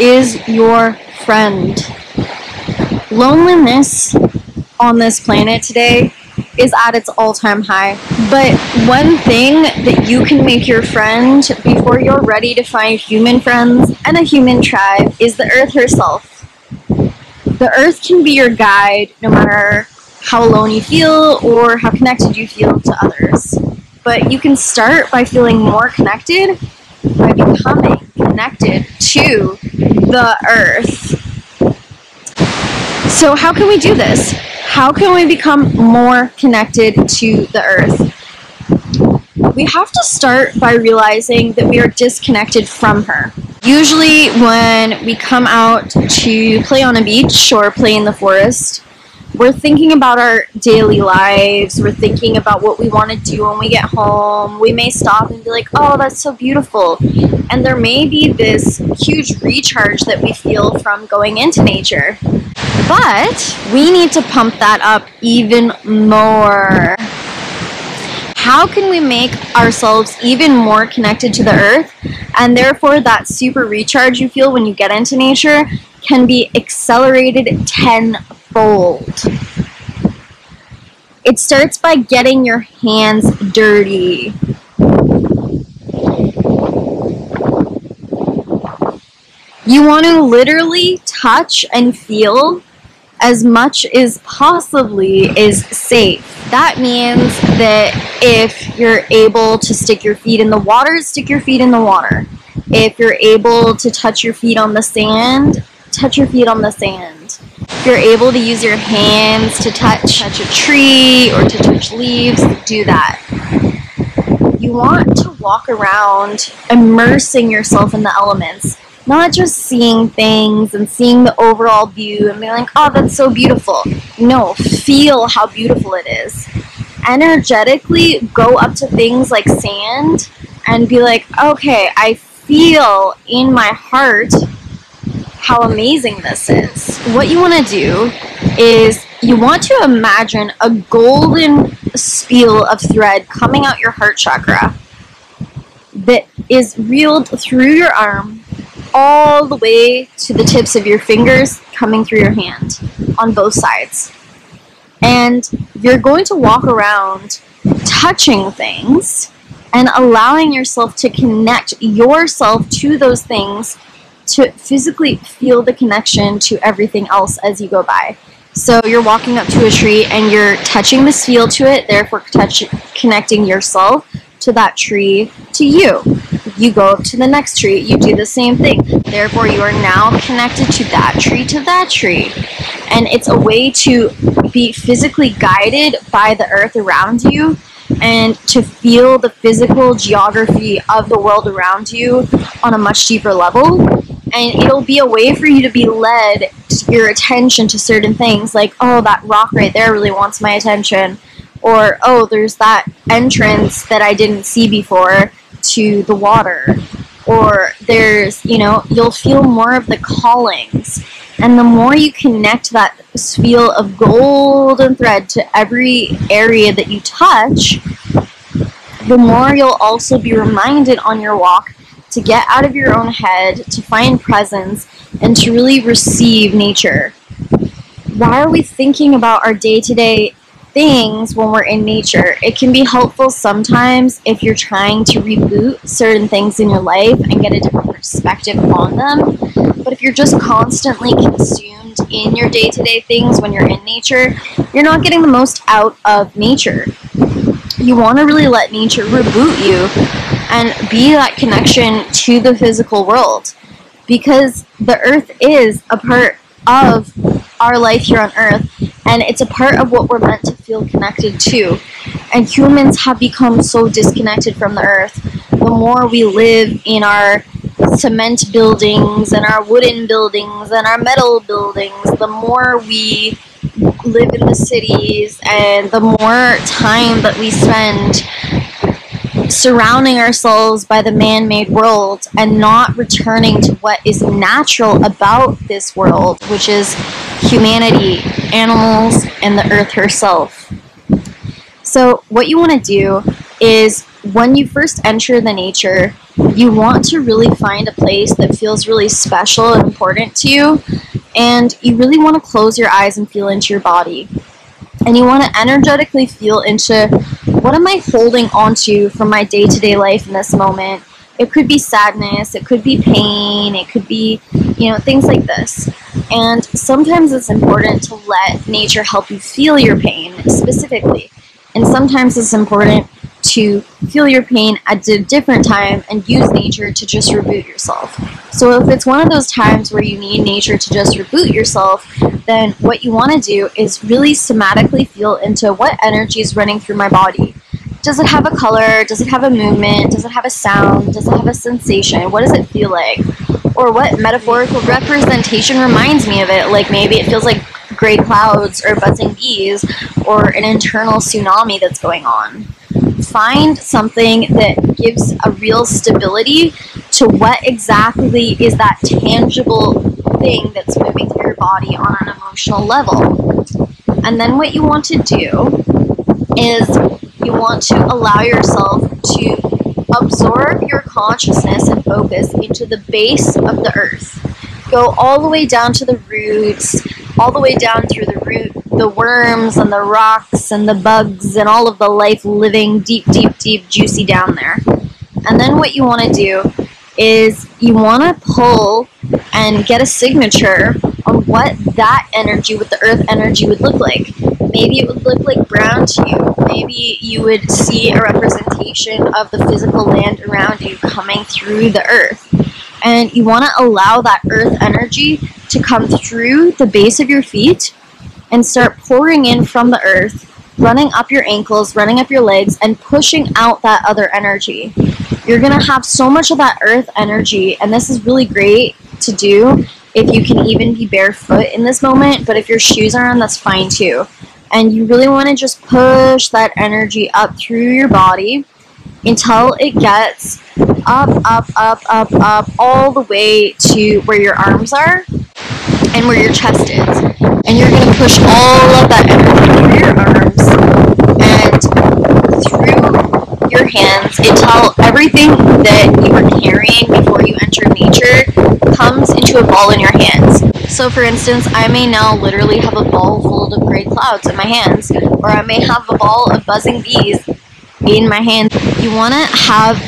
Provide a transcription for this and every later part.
is your friend. Loneliness on this planet today is at its all time high. But one thing that you can make your friend before you're ready to find human friends and a human tribe is the earth herself. The earth can be your guide no matter how alone you feel or how connected you feel to others. But you can start by feeling more connected by becoming connected to the earth. So, how can we do this? How can we become more connected to the earth? We have to start by realizing that we are disconnected from her. Usually, when we come out to play on a beach or play in the forest, we're thinking about our daily lives. We're thinking about what we want to do when we get home. We may stop and be like, oh, that's so beautiful. And there may be this huge recharge that we feel from going into nature. But we need to pump that up even more. How can we make ourselves even more connected to the earth? And therefore, that super recharge you feel when you get into nature can be accelerated tenfold. It starts by getting your hands dirty. You want to literally touch and feel as much as possibly is safe. That means that if you're able to stick your feet in the water, stick your feet in the water. If you're able to touch your feet on the sand, touch your feet on the sand. You're able to use your hands to touch, touch a tree or to touch leaves, do that. You want to walk around immersing yourself in the elements not just seeing things and seeing the overall view and being like, oh, that's so beautiful. No, feel how beautiful it is. Energetically go up to things like sand and be like, okay, I feel in my heart how amazing this is. What you want to do is you want to imagine a golden spiel of thread coming out your heart chakra that is reeled through your arm all the way to the tips of your fingers coming through your hand on both sides. And you're going to walk around touching things and allowing yourself to connect yourself to those things to physically feel the connection to everything else as you go by. So you're walking up to a tree and you're touching this feel to it, therefore touch, connecting yourself to that tree to you. You go up to the next tree, you do the same thing. Therefore, you are now connected to that tree to that tree. And it's a way to be physically guided by the earth around you and to feel the physical geography of the world around you on a much deeper level. And it'll be a way for you to be led your attention to certain things, like, oh, that rock right there really wants my attention or oh there's that entrance that i didn't see before to the water or there's you know you'll feel more of the callings. And the more you connect that feel of golden thread to every area that you touch the more you'll also be reminded on your walk to get out of your own head to find presence and to really receive nature why are we thinking about our day-to-day things when we're in nature. It can be helpful sometimes if you're trying to reboot certain things in your life and get a different perspective on them. But if you're just constantly consumed in your day to day things when you're in nature, you're not getting the most out of nature. You want to really let nature reboot you and be that connection to the physical world because the earth is a part of our life here on earth and it's a part of what we're meant to feel connected to. And humans have become so disconnected from the earth. The more we live in our cement buildings and our wooden buildings and our metal buildings, the more we live in the cities and the more time that we spend surrounding ourselves by the man made world and not returning to what is natural about this world, which is humanity, animals, and the earth herself. So, what you want to do is when you first enter the nature, you want to really find a place that feels really special and important to you, and you really want to close your eyes and feel into your body. And you want to energetically feel into what am I holding onto from my day to day life in this moment. It could be sadness, it could be pain, it could be, you know, things like this. And sometimes it's important to let nature help you feel your pain specifically. And sometimes it's important to feel your pain at a different time and use nature to just reboot yourself. So if it's one of those times where you need nature to just reboot yourself, then what you want to do is really somatically feel into what energy is running through my body. Does it have a color? Does it have a movement? Does it have a sound? Does it have a sensation? What does it feel like? Or what metaphorical representation reminds me of it? Like maybe it feels like gray clouds or buzzing bees or an internal tsunami that's going on find something that gives a real stability to what exactly is that tangible thing that's moving through your body on an emotional level. And then what you want to do is you want to allow yourself to absorb your consciousness and focus into the base of the earth. Go all the way down to the roots, all the way down through the root the worms and the rocks and the bugs and all of the life living deep, deep, deep, juicy down there. And then what you want to do is you want to pull and get a signature on what that energy with the earth energy would look like. Maybe it would look like brown to you. Maybe you would see a representation of the physical land around you coming through the earth. And you want to allow that earth energy to come through the base of your feet and start pouring in from the earth, running up your ankles, running up your legs, and pushing out that other energy. You're going to have so much of that earth energy, and this is really great to do if you can even be barefoot in this moment, but if your shoes are on, that's fine too. And you really want to just push that energy up through your body until it gets up, up, up, up, up, all the way to where your arms are and where your chest is. And you're going to push all of that energy through your arms and through your hands until everything that you were carrying before you entered nature comes into a ball in your hands. So, for instance, I may now literally have a ball full of gray clouds in my hands, or I may have a ball of buzzing bees in my hands. You want to have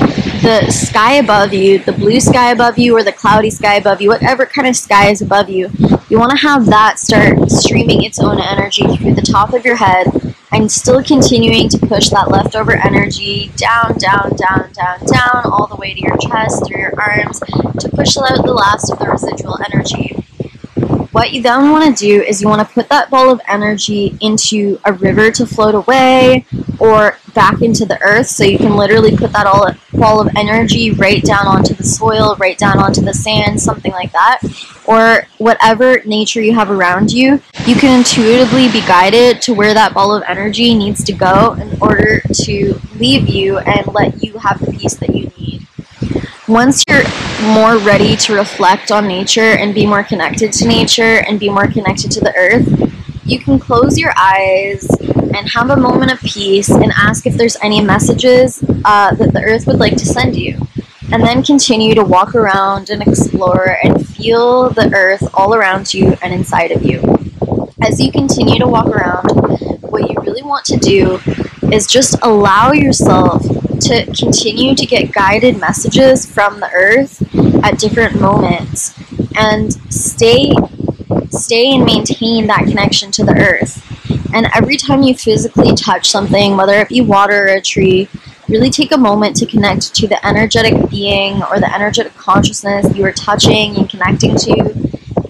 the sky above you, the blue sky above you, or the cloudy sky above you, whatever kind of sky is above you, you want to have that start streaming its own energy through the top of your head and still continuing to push that leftover energy down, down, down, down, down, all the way to your chest, through your arms, to push out the last of the residual energy. What you then want to do is you want to put that ball of energy into a river to float away or back into the earth so you can literally put that all ball of energy right down onto the soil, right down onto the sand, something like that. Or whatever nature you have around you, you can intuitively be guided to where that ball of energy needs to go in order to leave you and let you have the peace that you need once you're more ready to reflect on nature and be more connected to nature and be more connected to the earth, you can close your eyes and have a moment of peace and ask if there's any messages uh, that the earth would like to send you. And then continue to walk around and explore and feel the earth all around you and inside of you. As you continue to walk around, what you really want to do is just allow yourself to continue to get guided messages from the earth at different moments and stay stay and maintain that connection to the earth. And every time you physically touch something, whether it be water or a tree, really take a moment to connect to the energetic being or the energetic consciousness you are touching and connecting to.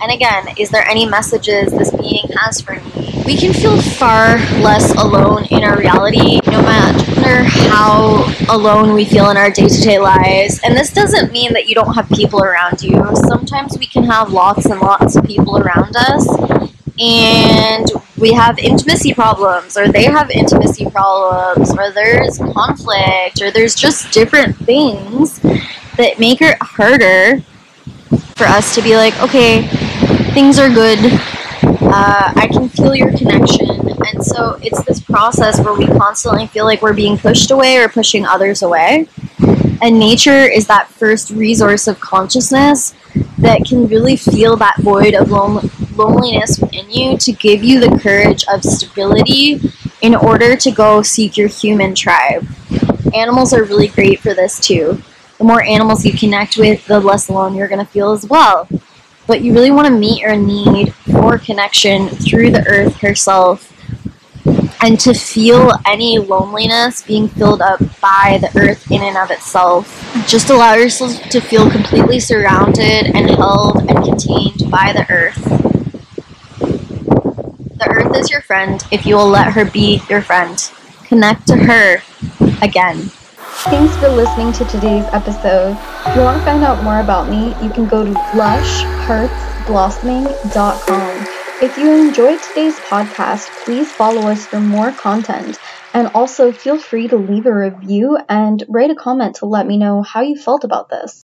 And again, is there any messages this being has for me? We can feel far less alone in our reality no matter how alone we feel in our day to day lives. And this doesn't mean that you don't have people around you. Sometimes we can have lots and lots of people around us, and we have intimacy problems, or they have intimacy problems, or there's conflict, or there's just different things that make it harder for us to be like, okay, things are good. Uh, I can feel your connection. And so it's this process where we constantly feel like we're being pushed away or pushing others away. And nature is that first resource of consciousness that can really feel that void of lon- loneliness within you to give you the courage of stability in order to go seek your human tribe. Animals are really great for this too. The more animals you connect with, the less alone you're going to feel as well. But you really want to meet your need for connection through the earth herself and to feel any loneliness being filled up by the earth in and of itself. Just allow yourself to feel completely surrounded and held and contained by the earth. The earth is your friend if you will let her be your friend. Connect to her again. Thanks for listening to today's episode. If you want to find out more about me, you can go to lushheartsblossoming.com. If you enjoyed today's podcast, please follow us for more content. And also feel free to leave a review and write a comment to let me know how you felt about this.